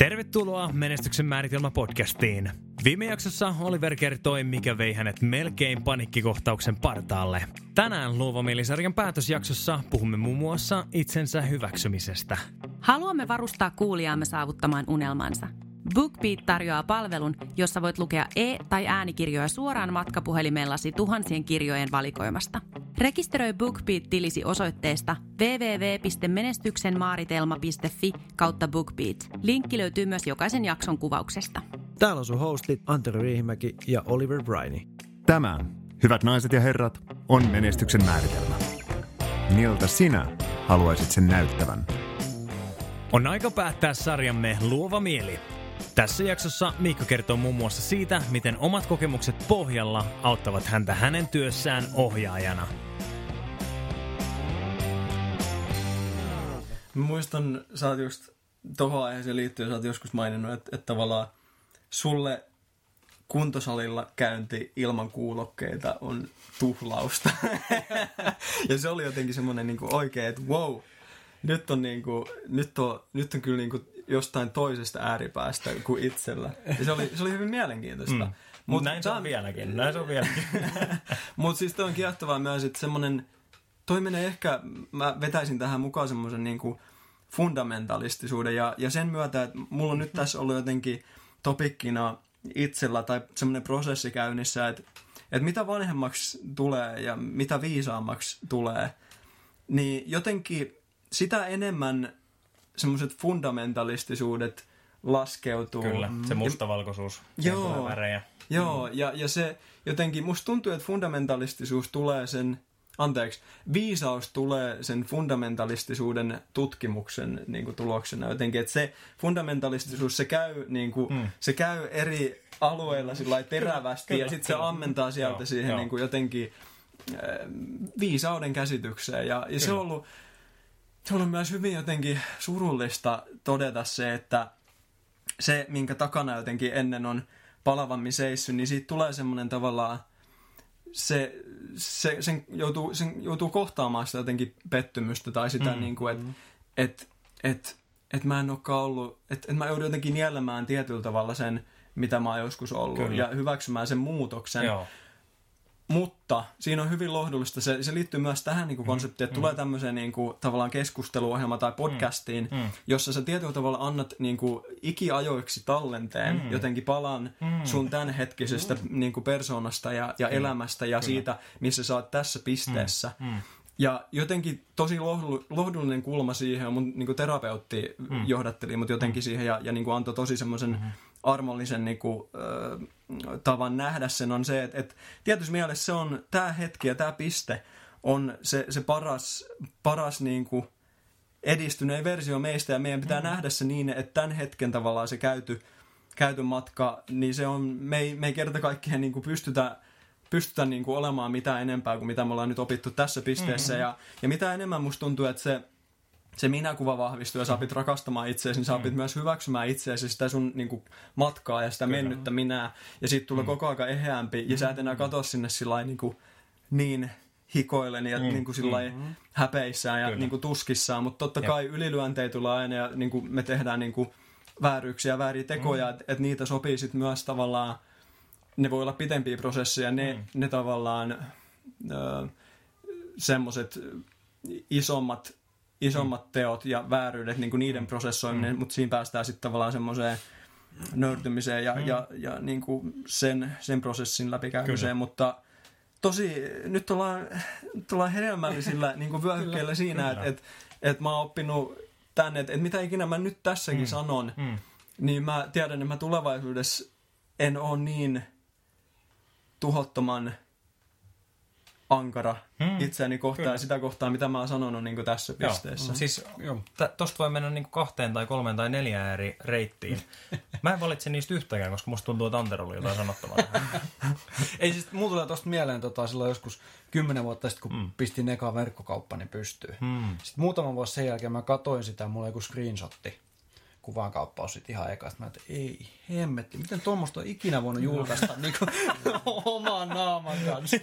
Tervetuloa Menestyksen määritelmä podcastiin. Viime jaksossa Oliver kertoi, mikä vei hänet melkein panikkikohtauksen partaalle. Tänään Luovamielisarjan päätösjaksossa puhumme muun muassa itsensä hyväksymisestä. Haluamme varustaa kuulijaamme saavuttamaan unelmansa. BookBeat tarjoaa palvelun, jossa voit lukea e- tai äänikirjoja suoraan matkapuhelimellasi tuhansien kirjojen valikoimasta. Rekisteröi BookBeat-tilisi osoitteesta www.menestyksenmaaritelma.fi kautta BookBeat. Linkki löytyy myös jokaisen jakson kuvauksesta. Täällä on sun hostit Antero Riihimäki ja Oliver Briney. Tämä, hyvät naiset ja herrat, on menestyksen määritelmä. Miltä sinä haluaisit sen näyttävän? On aika päättää sarjamme Luova mieli. Tässä jaksossa Miikka kertoo muun muassa siitä, miten omat kokemukset pohjalla auttavat häntä hänen työssään ohjaajana. Mä muistan, sä oot just tohon aiheeseen liittyen, sä oot joskus maininnut, että, että tavallaan sulle kuntosalilla käynti ilman kuulokkeita on tuhlausta. ja se oli jotenkin semmoinen niin oikein, että wow, nyt on, niin kuin, nyt on, nyt on kyllä niin kuin jostain toisesta ääripäästä kuin itsellä. Ja se oli, se oli hyvin mielenkiintoista. Mm. Mut näin se on vieläkin, näin se on vieläkin. Mutta siis toi on kiehtovaa myös, että semmoinen, toi menee ehkä, mä vetäisin tähän mukaan semmoisen niin kuin fundamentalistisuuden ja, ja sen myötä, että mulla on nyt tässä ollut jotenkin topikkina itsellä tai semmoinen prosessi käynnissä, että, että mitä vanhemmaksi tulee ja mitä viisaammaksi tulee, niin jotenkin sitä enemmän semmoiset fundamentalistisuudet laskeutuu. Kyllä, se mustavalkoisuus, joo, värejä. Joo, ja, ja se jotenkin, musta tuntuu, että fundamentalistisuus tulee sen, anteeksi, viisaus tulee sen fundamentalistisuuden tutkimuksen niin kuin, tuloksena jotenkin, että se fundamentalistisuus, se käy, niin kuin, mm. se käy eri alueilla sillä terävästi kyllä, ja sitten se ammentaa sieltä joo, siihen joo. Niin kuin, jotenkin äh, viisauden käsitykseen ja, ja se on ollut se on myös hyvin jotenkin surullista todeta se, että se, minkä takana jotenkin ennen on palavammin seissyt, niin siitä tulee semmoinen tavallaan, se, se, sen, joutuu, sen joutuu kohtaamaan sitä jotenkin pettymystä tai sitä, mm. niin kuin, että et, et, et mä en olekaan ollut, että et mä joudun jotenkin nielemään tietyllä tavalla sen, mitä mä oon joskus ollut Kyllä. ja hyväksymään sen muutoksen. Joo. Mutta siinä on hyvin lohdullista. Se, se liittyy myös tähän niin kuin mm, konseptiin, että mm. tulee tämmöiseen niin kuin, tavallaan keskusteluohjelma tai podcastiin, mm. Mm. jossa sä tietyllä tavalla annat niin kuin, ikiajoiksi tallenteen, mm. jotenkin palan mm. sun tämänhetkisestä mm. niin kuin, persoonasta ja, ja mm. elämästä ja Kyllä. siitä, missä sä oot tässä pisteessä. Mm. Mm. Ja jotenkin tosi lohdullinen kulma siihen, mun niin kuin terapeutti mm. johdatteli mut jotenkin mm. siihen ja, ja niin kuin antoi tosi semmoisen mm-hmm armollisen niin kuin, äh, tavan nähdä sen on se, että, että tietysti mielessä se on tämä hetki ja tämä piste on se, se paras, paras niin kuin edistyneen versio meistä ja meidän pitää mm. nähdä se niin, että tämän hetken tavallaan se käyty, käyty matka, niin se on, me ei, me ei kerta kaikkeen niin kuin pystytä pystytä niin kuin olemaan mitään enempää kuin mitä me ollaan nyt opittu tässä pisteessä. Mm-hmm. Ja, ja mitä enemmän musta tuntuu, että se se minäkuva vahvistuu ja sä opit rakastamaan itseäsi, niin sä opit mm. myös hyväksymään itseäsi sitä sun niin kuin, matkaa ja sitä Kyllä. mennyttä minää. Ja siitä tulee mm. koko ajan eheämpi ja sä et enää mm. katso sinne sillä niin, kuin, niin hikoilen ja mm. niin kuin, sillä mm. häpeissään ja niin kuin, tuskissaan. Mutta totta kai ylilyöntejä tulee aina ja niin kuin, me tehdään niin kuin, vääryyksiä, vääriä tekoja, mm. että et niitä sopii sitten myös tavallaan, ne voi olla pitempiä prosesseja, ne, mm. ne tavallaan semmoiset isommat isommat mm. teot ja vääryydet, niin kuin niiden prosessoiminen, mm. mutta siinä päästään sitten tavallaan semmoiseen nöyrtymiseen ja, mm. ja, ja niin kuin sen, sen prosessin läpikäymiseen, mutta tosi, nyt ollaan, ollaan hedelmällisillä niin kuin vyöhykkeillä siinä, että et, et mä oon oppinut tänne, että et mitä ikinä mä nyt tässäkin mm. sanon, mm. niin mä tiedän, että mä tulevaisuudessa en ole niin tuhottoman ankara hmm. itseäni kohtaan Kyllä. ja sitä kohtaa, mitä mä oon sanonut niin tässä pisteessä. Joo. Siis t- tosta voi mennä niin kahteen tai kolmeen tai neljään eri reittiin. mä en valitse niistä yhtäkään, koska musta tuntuu, että Antero oli jotain sanottavaa. Ei siis, mulla tulee tosta mieleen tota, silloin joskus kymmenen vuotta sitten, kun mm. pistin eka verkkokauppani pystyyn. Mm. Sitten muutama vuosi sen jälkeen mä katoin sitä, mulla oli joku screenshotti kuvankauppaus sit ihan eka. Sitten mä että ei, hemmetti, miten tuommoista on ikinä voinut julkaista niin kuin, oman naaman kanssa.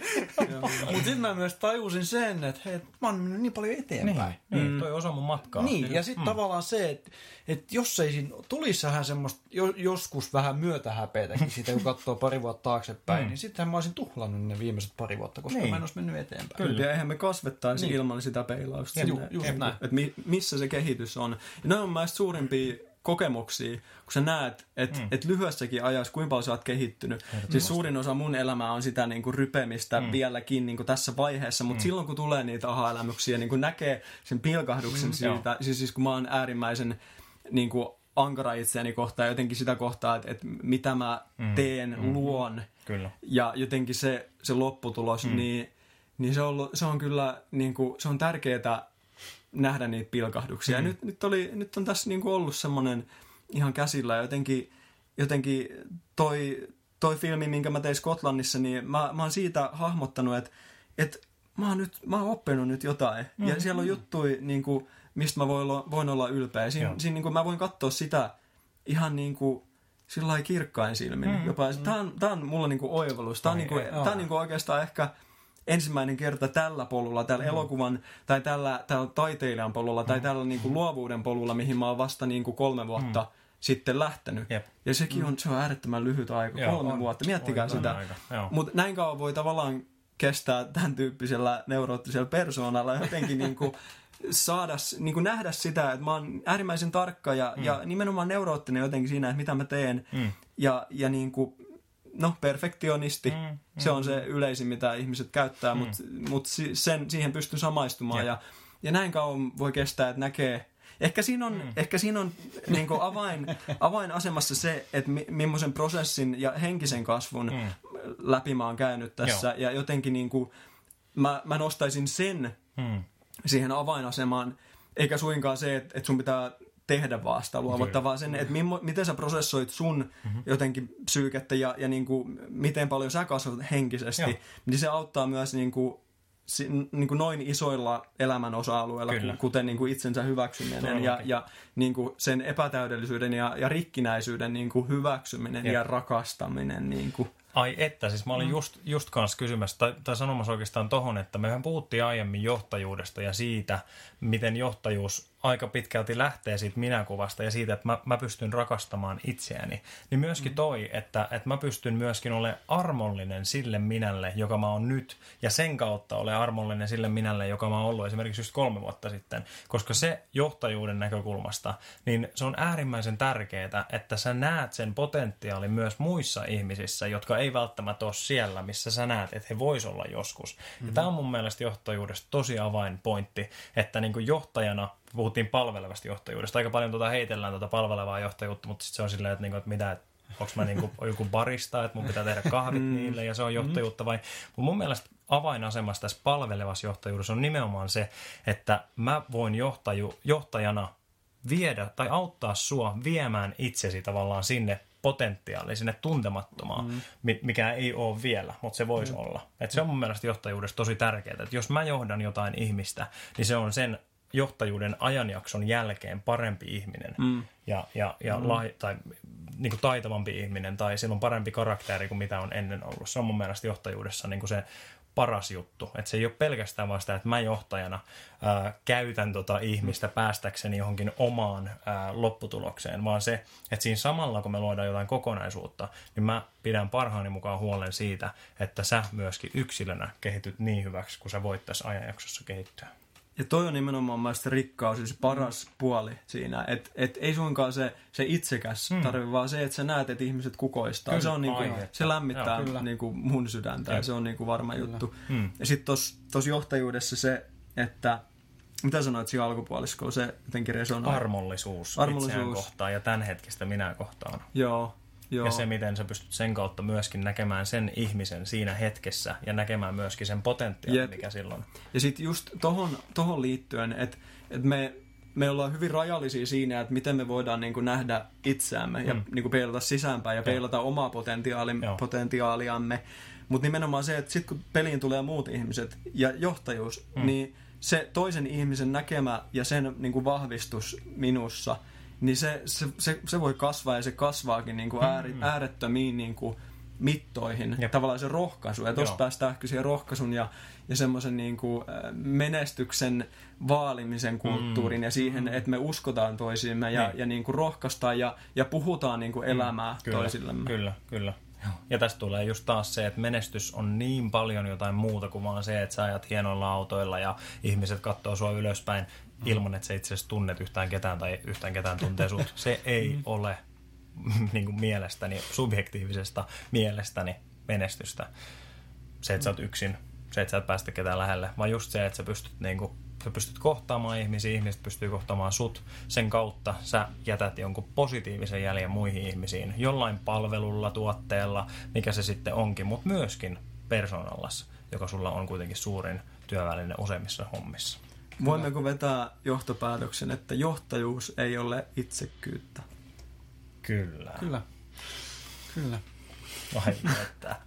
Mutta sitten mä myös tajusin sen, että hei, mä oon mennyt niin paljon eteenpäin. Niin, niin toi osa mun matkaa. Niin, ja sitten mm. tavallaan se, että, että jos ei siinä tulisi vähän semmoista jo, joskus vähän myötähäpeetäkin siitä, kun katsoo pari vuotta taaksepäin, mm. niin sittenhän mä olisin tuhlannut ne viimeiset pari vuotta, koska niin. mä en olisi mennyt eteenpäin. Kyllä, ja eihän me kasvettaisi niin. ilman sitä peilausta. Ju, näin. Että mi, missä se kehitys on. Ja ne on mielestäni suurimpia kokemuksia, kun sä näet, että mm. et lyhyessäkin ajassa kuinka paljon sä oot kehittynyt. Siis suurin osa mun elämää on sitä niin kuin rypemistä mm. vieläkin niin kuin tässä vaiheessa, mutta mm. silloin kun tulee niitä aha-elämyksiä, niin kun näkee sen pilkahduksen mm. siitä, siis, siis kun mä oon äärimmäisen niin kuin ankara itseäni kohtaan jotenkin sitä kohtaa, että, että mitä mä mm. teen, mm. luon Kyllä. ja jotenkin se, se lopputulos, mm. niin, niin se, on, se on kyllä niin kuin, se on tärkeää nähdä niitä pilkahduksia. Mm. Ja nyt, nyt, oli, nyt on tässä niin kuin ollut semmoinen ihan käsillä jotenkin, jotenkin toi, toi filmi, minkä mä tein Skotlannissa, niin mä, mä oon siitä hahmottanut, että, että mä oon, nyt, mä oon oppinut nyt jotain. Mm. Ja siellä on juttui, niin kuin, mistä mä voin olla, voin olla ylpeä. Siinä, siinä niin kuin mä voin katsoa sitä ihan niin kuin sillä kirkkain silmin. Mm. Jopa, mm. Tämä on, tää on mulla niin kuin oivallus. Tämä on, niin kuin, tää on niin kuin oikeastaan ehkä ensimmäinen kerta tällä polulla, tällä mm. elokuvan tai tällä, tällä taiteilijan polulla mm. tai tällä niin kuin luovuuden polulla, mihin mä oon vasta niin kuin kolme vuotta mm. sitten lähtenyt. Jep. Ja sekin on, se on äärettömän lyhyt aika, Joo, kolme on. vuotta. Miettikää on, sitä. Mutta näin kauan voi tavallaan kestää tämän tyyppisellä neuroottisella persoonalla jotenkin niin kuin saada, niin kuin nähdä sitä, että mä oon äärimmäisen tarkka ja, mm. ja nimenomaan neuroottinen jotenkin siinä, että mitä mä teen. Mm. Ja, ja niin kuin no, perfektionisti, mm, mm, se on se yleisin, mitä ihmiset käyttää, mm. mutta mut sen, siihen pystyy samaistumaan. Ja, ja näin kauan voi kestää, että näkee... Ehkä siinä on, mm. ehkä siinä on niin avain, avainasemassa se, että mi, millaisen prosessin ja henkisen kasvun mm. läpi mä oon käynyt tässä. Joo. Ja jotenkin niin kuin, mä, mä nostaisin sen mm. siihen avainasemaan, eikä suinkaan se, että, että sun pitää tehdä vaan sitä luovuutta, vaan sen, että mimmo, miten sä prosessoit sun mm-hmm. jotenkin psyykettä ja, ja niin kuin, miten paljon sä kasvat henkisesti, Joo. niin se auttaa myös niin kuin, si, niin kuin noin isoilla elämän osa-alueilla, Kyllä. kuten niin kuin itsensä hyväksyminen ja, ja niin kuin sen epätäydellisyyden ja, ja rikkinäisyyden niin kuin hyväksyminen Jep. ja rakastaminen. Niin kuin. Ai että, siis mä olin mm. just, just kanssa kysymässä, tai, tai sanomassa oikeastaan tohon, että mehän puhuttiin aiemmin johtajuudesta ja siitä, miten johtajuus aika pitkälti lähtee siitä minäkuvasta ja siitä, että mä, mä pystyn rakastamaan itseäni. Niin myöskin mm. toi, että, että mä pystyn myöskin olemaan armollinen sille minälle, joka mä oon nyt, ja sen kautta ole armollinen sille minälle, joka mä oon ollut esimerkiksi just kolme vuotta sitten. Koska se johtajuuden näkökulmasta, niin se on äärimmäisen tärkeää, että sä näet sen potentiaalin myös muissa ihmisissä, jotka ei välttämättä ole siellä, missä sä näet, että he vois olla joskus. Mm-hmm. Ja tämä on mun mielestä johtajuudesta tosi avainpointti, että niin johtajana puhuttiin palvelevasta johtajuudesta. Aika paljon tuota heitellään tuota palvelevaa johtajuutta, mutta sitten se on silleen, että, niinku, että mitä, että onko mä niinku joku barista, että mun pitää tehdä kahvit mm. niille ja se on johtajuutta vai... Mutta mun mielestä avainasemassa tässä palvelevassa johtajuudessa on nimenomaan se, että mä voin johtaju, johtajana viedä tai auttaa sua viemään itsesi tavallaan sinne potentiaali, sinne tuntemattomaan, mm. mikä ei ole vielä, mutta se voisi mm. olla. Et se on mun mielestä johtajuudessa tosi tärkeää, että jos mä johdan jotain ihmistä, niin se on sen johtajuuden ajanjakson jälkeen parempi ihminen mm. ja, ja, ja mm. lahi, tai niin kuin taitavampi ihminen tai sillä on parempi karakteri kuin mitä on ennen ollut. Se on mun mielestä johtajuudessa niin kuin se paras juttu. Että se ei ole pelkästään vaan sitä, että mä johtajana ää, käytän tota ihmistä päästäkseni johonkin omaan ää, lopputulokseen, vaan se, että siinä samalla kun me luodaan jotain kokonaisuutta, niin mä pidän parhaani mukaan huolen siitä, että sä myöskin yksilönä kehityt niin hyväksi, kun sä voit tässä ajanjaksossa kehittyä. Ja toi on nimenomaan mielestäni rikkaus ja se paras mm. puoli siinä. Että et ei suinkaan se, se itsekäs mm. tarvi, vaan se, että sä näet, että ihmiset kukoistaa. Kyllä, se, on niinku, se lämmittää Joo, niinku mun sydäntä ja se on niinku varma kyllä. juttu. Mm. Ja sitten tuossa johtajuudessa se, että mitä sanoit siinä alkupuoliskolla, se jotenkin resonoi. Armollisuus, Armollisuus. itseään kohtaan ja tämänhetkistä minä kohtaan. Joo, Joo. Ja se, miten sä pystyt sen kautta myöskin näkemään sen ihmisen siinä hetkessä ja näkemään myöskin sen potentiaalin, Jep. mikä silloin. Ja sitten just tohon, tohon liittyen, että et me, me ollaan hyvin rajallisia siinä, että miten me voidaan niin kuin nähdä itseämme mm. ja niin kuin peilata sisäänpäin ja peilata omaa potentiaali, potentiaaliamme. Mutta nimenomaan se, että sitten kun peliin tulee muut ihmiset ja johtajuus, mm. niin se toisen ihmisen näkemä ja sen niin kuin vahvistus minussa – niin se, se, se, se voi kasvaa ja se kasvaakin niin kuin ääri, Mm. äärettömiin niin kuin mittoihin. Jep. Tavallaan se rohkaisu. Ja tuossa päästään ehkä siihen rohkaisun ja, ja semmoisen niin kuin menestyksen vaalimisen kulttuurin ja siihen, että me uskotaan toisiimme ja, Niin. ja niin kuin rohkaistaan ja, ja puhutaan niin kuin elämää Kyllä, toisillemme. Kyllä, kyllä. Ja tästä tulee just taas se, että menestys on niin paljon jotain muuta kuin vaan se, että sä ajat hienoilla autoilla ja ihmiset katsoo sua ylöspäin ilman, että sä itse asiassa tunnet yhtään ketään tai yhtään ketään tuntee sut. Se ei ole niin kuin mielestäni, subjektiivisesta mielestäni menestystä. Se, että sä oot yksin, se, että sä et päästä ketään lähelle, vaan just se, että sä pystyt, niin kuin, sä pystyt kohtaamaan ihmisiä, ihmiset pystyy kohtaamaan sut. Sen kautta sä jätät jonkun positiivisen jäljen muihin ihmisiin, jollain palvelulla, tuotteella, mikä se sitten onkin, mutta myöskin persoonallassa, joka sulla on kuitenkin suurin työväline useimmissa hommissa. Voimmeko vetää johtopäätöksen, että johtajuus ei ole itsekkyyttä? Kyllä. Kyllä. Kyllä. Vai että.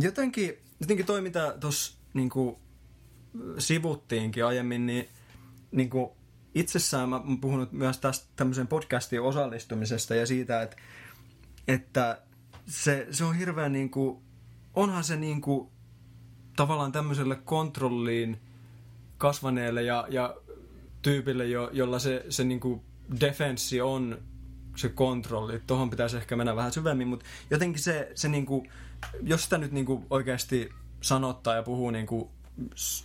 Jotenkin, jotenkin toi, mitä tuossa niin sivuttiinkin aiemmin, niin, niin kuin itsessään mä oon puhunut myös tästä tämmöiseen podcastiin osallistumisesta ja siitä, että, että se, se on hirveän niin kuin, onhan se niin kuin, tavallaan tämmöiselle kontrolliin kasvaneelle ja, ja tyypille, jo, jolla se, se niin kuin defenssi on se kontrolli. Tuohon pitäisi ehkä mennä vähän syvemmin, mutta jotenkin se, se niin kuin, jos sitä nyt niin kuin oikeasti sanottaa ja puhuu niin kuin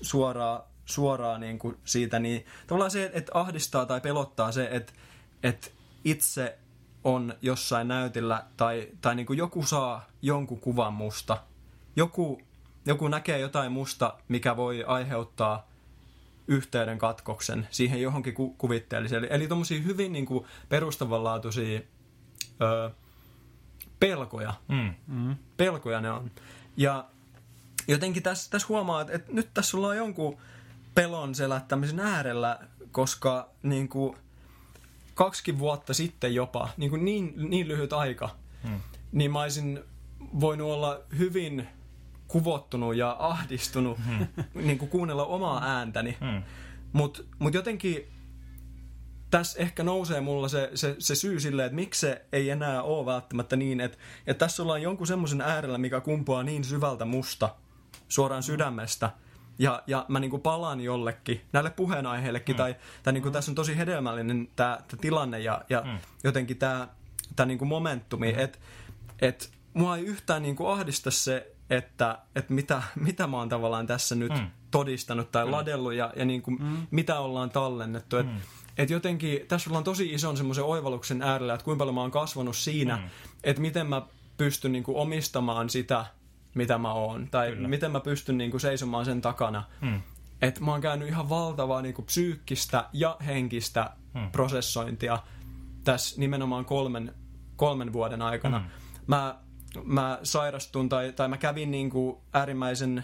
suoraan, suoraan niin kuin siitä, niin tavallaan se, että ahdistaa tai pelottaa se, että, että itse on jossain näytillä tai, tai niin kuin joku saa jonkun kuvan musta. Joku, joku näkee jotain musta, mikä voi aiheuttaa yhteyden katkoksen siihen johonkin ku- kuvitteelliseen. Eli, eli tuommoisia hyvin niin kuin perustavanlaatuisia ö, pelkoja. Mm. Mm. Pelkoja ne on. Ja jotenkin tässä, tässä huomaa, että, että nyt tässä ollaan jonkun pelon selättämisen äärellä, koska niin kuin, kaksikin vuotta sitten jopa, niin, kuin niin, niin lyhyt aika, Mm. niin mä olisin voinut olla hyvin kuvottunut ja ahdistunut niin kuin kuunnella omaa ääntäni. Mm. Mutta mut jotenkin tässä ehkä nousee mulla se, se, se syy silleen, että miksi se ei enää ole välttämättä niin, että, että tässä ollaan jonkun semmoisen äärellä, mikä kumpuaa niin syvältä musta, suoraan sydämestä, ja, ja mä niinku palaan jollekin, näille puheenaiheillekin, mm. tai, tai niinku tässä on tosi hedelmällinen tämä tilanne ja, ja mm. jotenkin tämä tää niinku momentumi, mm. että et mua ei yhtään niinku ahdista se, että et mitä, mitä mä oon tavallaan tässä nyt Mm. todistanut tai ladellut ja, ja niinku, mm. mitä ollaan tallennettu. Et, Mm. et jotenkin tässä ollaan tosi ison semmoisen oivalluksen äärellä, että kuinka paljon mä oon kasvanut siinä, Mm. mm. että miten mä pystyn niinku omistamaan sitä, mitä mä oon. Tai Kyllä. Miten mä pystyn niinku seisomaan sen takana. Mm. Että mä oon käynyt ihan valtavaa niinku psyykkistä ja henkistä Mm. mm. prosessointia tässä nimenomaan kolmen, kolmen vuoden aikana. Mm. Mm. Mä, mä sairastun tai, tai mä kävin niinku äärimmäisen,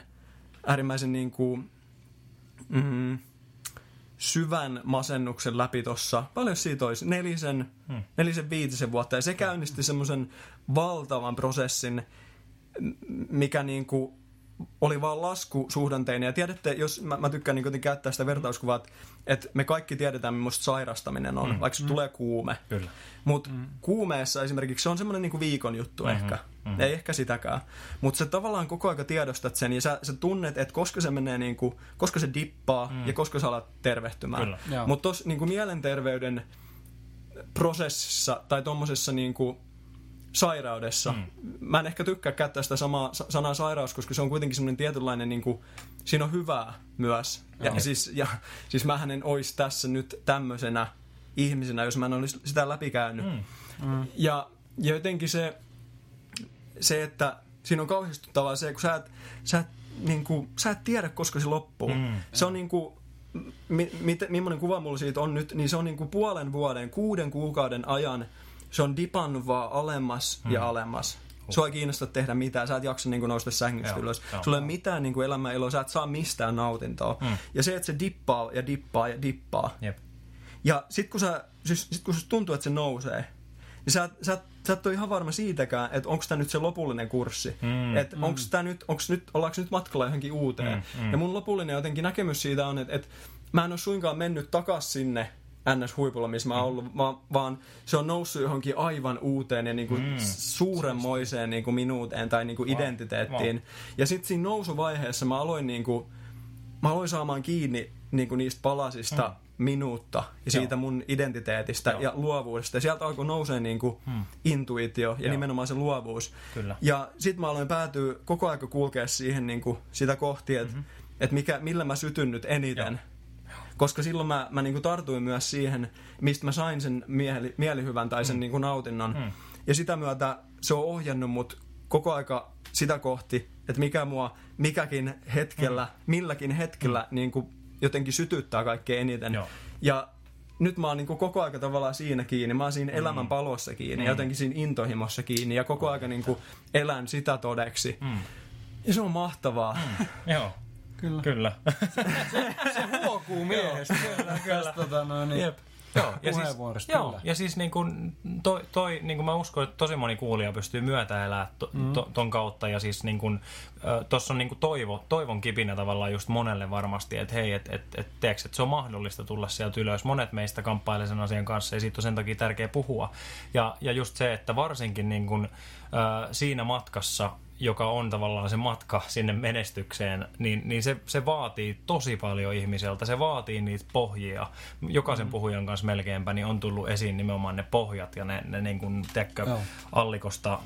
äärimmäisen niinku, mm, syvän masennuksen läpi tossa. Paljon siitä olisi? Nelisen, Hmm. hmm. nelisen viitisen vuotta. Ja se käynnisti semmoisen valtavan prosessin, mikä niinku oli vaan laskusuhdanteinen. Ja tiedätte, jos mä, mä tykkään niin käyttää sitä vertauskuvaa, että, että me kaikki tiedetään, millaista sairastaminen on, Mm. vaikka mm. tulee kuume. Kyllä. Mutta mm. kuumeessa esimerkiksi se on semmoinen niinku viikon juttu Mhm, mm-hmm. ehkä. mhm. Mm-hmm. Ei ehkä sitäkään. Mutta sä tavallaan koko aika tiedostat sen ja sä, sä tunnet, että koska se menee niinku, koska se dippaa Mm. ja koska sä alat tervehtymään. Mutta tuossa niinku mielenterveyden prosessissa tai tuommoisessa niinku sairaudessa, Mm. mä en ehkä tykkää käyttää sitä samaa sa- sanaa sairaus, koska se on kuitenkin semmoinen tietynlainen, niinku, siinä on hyvää myös. Ja, siis, ja siis mähän en olisi tässä nyt tämmöisenä ihmisenä, jos mä en olisi sitä läpikäynyt. Mm. Mm. Ja, ja jotenkin se, se, että siinä on kauhistuttavaa se, kun sä et, sä et, niin kuin, sä et tiedä, koska se loppuu. Mm. Se on niin kuin, mi, mit, millainen kuva mulla siitä on nyt, niin se on niin kuin puolen vuoden, kuuden kuukauden ajan, se on dipannut vaan alemmas Mm. ja alemmas. Sua ei kiinnosta tehdä mitään, sä et jaksa niin kuin nousta sängystä Joo, ylös. joo. Sulla ei ole mitään niin kuin elämän iloa, sä et saa mistään nautintoa. Mm. Ja se, että se dippaa ja dippaa ja dippaa, Jep. ja sit kun, sä, siis, sit kun tuntuu, että se nousee, niin sä, sä, sä et ole ihan varma siitäkään, että onko tämä nyt se lopullinen kurssi. Mm. Että onko tämä nyt, onks nyt, ollaanko nyt matkalla johonkin uuteen. Mm, mm. Ja mun lopullinen jotenkin näkemys siitä on, että, että mä en ole suinkaan mennyt takas sinne, NS-huipulla, missä mä oon ollut, vaan, vaan se on noussut johonkin aivan uuteen ja niin kuin mm. suuremmoiseen niin kuin minuuteen tai niin kuin identiteettiin. Wow. Ja sitten siinä nousuvaiheessa mä aloin, niin kuin, mä aloin saamaan kiinni niin kuin niistä palasista mm. minuutta ja siitä Joo. mun identiteetistä Joo. ja luovuudesta. Ja sieltä alkoi nousee niin kuin Hmm. intuitio ja Joo. nimenomaan se luovuus. Kyllä. Ja sitten mä aloin päätyä koko aika kulkea siihen niin kuin sitä kohti, että mm-hmm. et mikä, millä mä sytyn nyt eniten. Joo. Koska silloin mä, mä niin kuin tartuin myös siihen, mistä mä sain sen mieli, mielihyvän tai sen mm. niin kuin nautinnon. Mm. Ja sitä myötä se on ohjannut mut koko aika sitä kohti, että mikä mua mikäkin hetkellä, mm. milläkin hetkellä mm. niin kuin jotenkin sytyttää kaikkein eniten. Joo. Ja nyt mä oon niin koko aika tavallaan siinä kiinni. Mä oon siinä mm. elämän palossa kiinni, mm. jotenkin siinä intohimossa kiinni ja koko aika niin kuin elän sitä todeksi. Mm. Ja se on mahtavaa. Mm. Joo, Kyllä. kyllä. Huokuu miehestä. kyllä, kyllä. Tota, no, niin. Jep. Joo, ja siis, joo, kyllä. ja siis niin kuin toi, toi niin kuin mä uskon, että tosi moni kuulija pystyy myötäelämään to, Mm. to, ton kautta ja siis niin kuin, tuossa on niin kuin toivo, toivon kipinä tavallaan just monelle varmasti, että hei, että et, et, tiedätkö, että se on mahdollista tulla sieltä ylös. Monet meistä kamppailee sen asian kanssa ja siitä on sen takia tärkeä puhua. Ja, ja just se, että varsinkin niin kuin, äh, siinä matkassa joka on tavallaan se matka sinne menestykseen, niin, niin se, se vaatii tosi paljon ihmiseltä. Se vaatii niitä pohjia. Jokaisen mm. puhujan kanssa melkeinpä niin on tullut esiin nimenomaan ne pohjat ja ne, ne niin kuin, tekkö, allikosta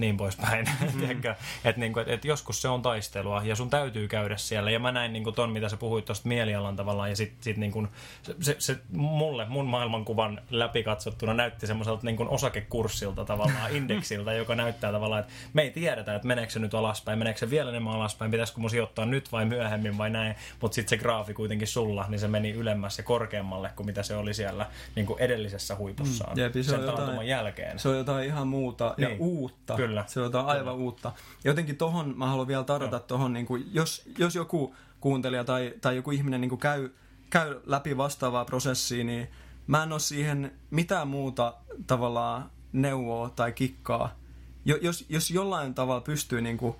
niin poispäin. Mm. että niinku, et, et joskus se on taistelua ja sun täytyy käydä siellä. Ja mä näin niinku ton, mitä sä puhuit tuosta mielialan tavallaan. Ja sit, sit niinku, se, se, se, mulle, mun maailmankuvan läpi katsottuna näytti semmoiselta niinku osakekurssilta tavallaan, indeksiltä, joka näyttää tavallaan, että me ei tiedetä, että meneekö se nyt alaspäin, meneekö se vielä enemmän alaspäin, pitäisikö mun sijoittaa nyt vai myöhemmin vai näin. Mutta sitten se graafi kuitenkin sulla, niin se meni ylemmäs ja korkeammalle kuin mitä se oli siellä niinku edellisessä huipussaan. Mm, jep, se sen on jotain- jälkeen. Se on jotain ihan muuta ja Niin. uutta. Kyllä. Se on aivan Kyllä. uutta. Jotenkin tohon mä haluan vielä tarjota Joo. tohon, niin kuin, jos, jos joku kuuntelija tai, tai joku ihminen niin kuin käy, käy läpi vastaavaa prosessia, niin mä en ole siihen mitään muuta tavallaan neuvoa tai kikkaa. Jo, jos, jos jollain tavalla pystyy niin kuin,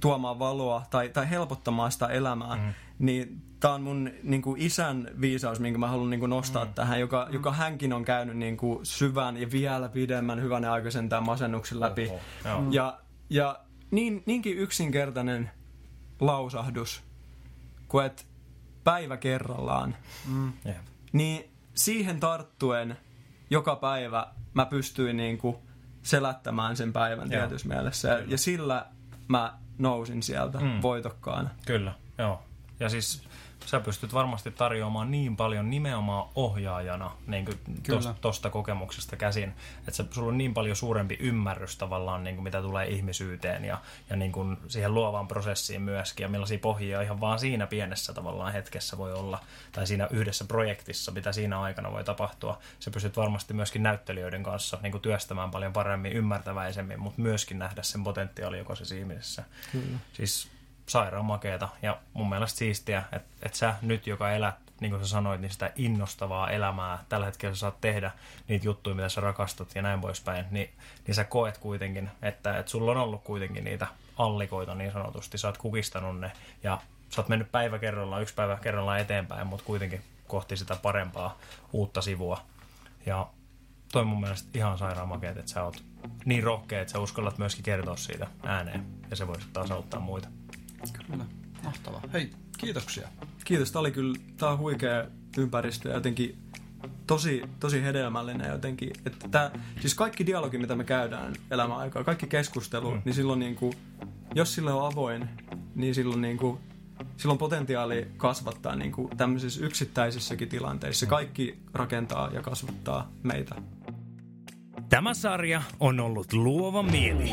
tuomaan valoa tai, tai helpottamaan sitä elämää, mm. niin tämä on mun niin kuin isän viisaus, minkä mä haluan niin kuin nostaa mm. tähän, joka, mm. joka hänkin on käynyt niin kuin syvän ja vielä pidemmän hyvän aikaisen tämän masennuksen läpi. Oho, joo. Ja, ja niin, niinkin yksinkertainen lausahdus, kuin että päivä kerrallaan, Jep. niin siihen tarttuen joka päivä mä pystyin niin kuin selättämään sen päivän Joo. tietyssä mielessä. Ja, ja sillä mä nousin sieltä Mm. mm. voitokkaana. Kyllä, joo. Ja siis sä pystyt varmasti tarjoamaan niin paljon nimenomaan ohjaajana niin tosta, tosta kokemuksesta käsin, että se, sulla on niin paljon suurempi ymmärrys tavallaan, niin kuin mitä tulee ihmisyyteen ja, ja niin kuin siihen luovaan prosessiin myöskin, ja millaisia pohjia ihan vaan siinä pienessä tavallaan hetkessä voi olla, tai siinä yhdessä projektissa, mitä siinä aikana voi tapahtua. Sä pystyt varmasti myöskin näyttelijöiden kanssa niin kuin työstämään paljon paremmin, ymmärtäväisemmin, mutta myöskin nähdä sen potentiaali jokaisessa ihmisessä. Kyllä. Siis sairaan makeeta ja mun mielestä siistiä, että et sä nyt, joka elät, niin kuin sä sanoit, niin sitä innostavaa elämää, tällä hetkellä sä saat tehdä niitä juttuja, mitä sä rakastat ja näin poispäin, niin, niin sä koet kuitenkin, että, että sulla on ollut kuitenkin niitä allikoita niin sanotusti, sä oot kukistanut ne ja sä oot mennyt päivä kerrallaan, yksi päivä kerrallaan eteenpäin, mutta kuitenkin kohti sitä parempaa uutta sivua. Ja toi mun mielestä ihan sairaan makeet, että sä oot niin rohkea, että sä uskallat myöskin kertoa siitä ääneen ja se voisi taas auttaa muita. Kyllä. Mahtavaa. Hei, kiitoksia. Kiitos, tää oli kyllä, tää on huikea ympäristö ja jotenkin tosi, tosi hedelmällinen jotenkin. Että tää, siis kaikki dialogi, mitä me käydään elämän aikaa, kaikki keskustelu, mm. niin silloin niinku, jos sille on avoin, niin silloin niinku, sillä on potentiaali kasvattaa niinku tämmöisissä yksittäisissäkin tilanteissa. Kaikki rakentaa ja kasvattaa meitä. Tämä sarja on ollut Luova Mieli.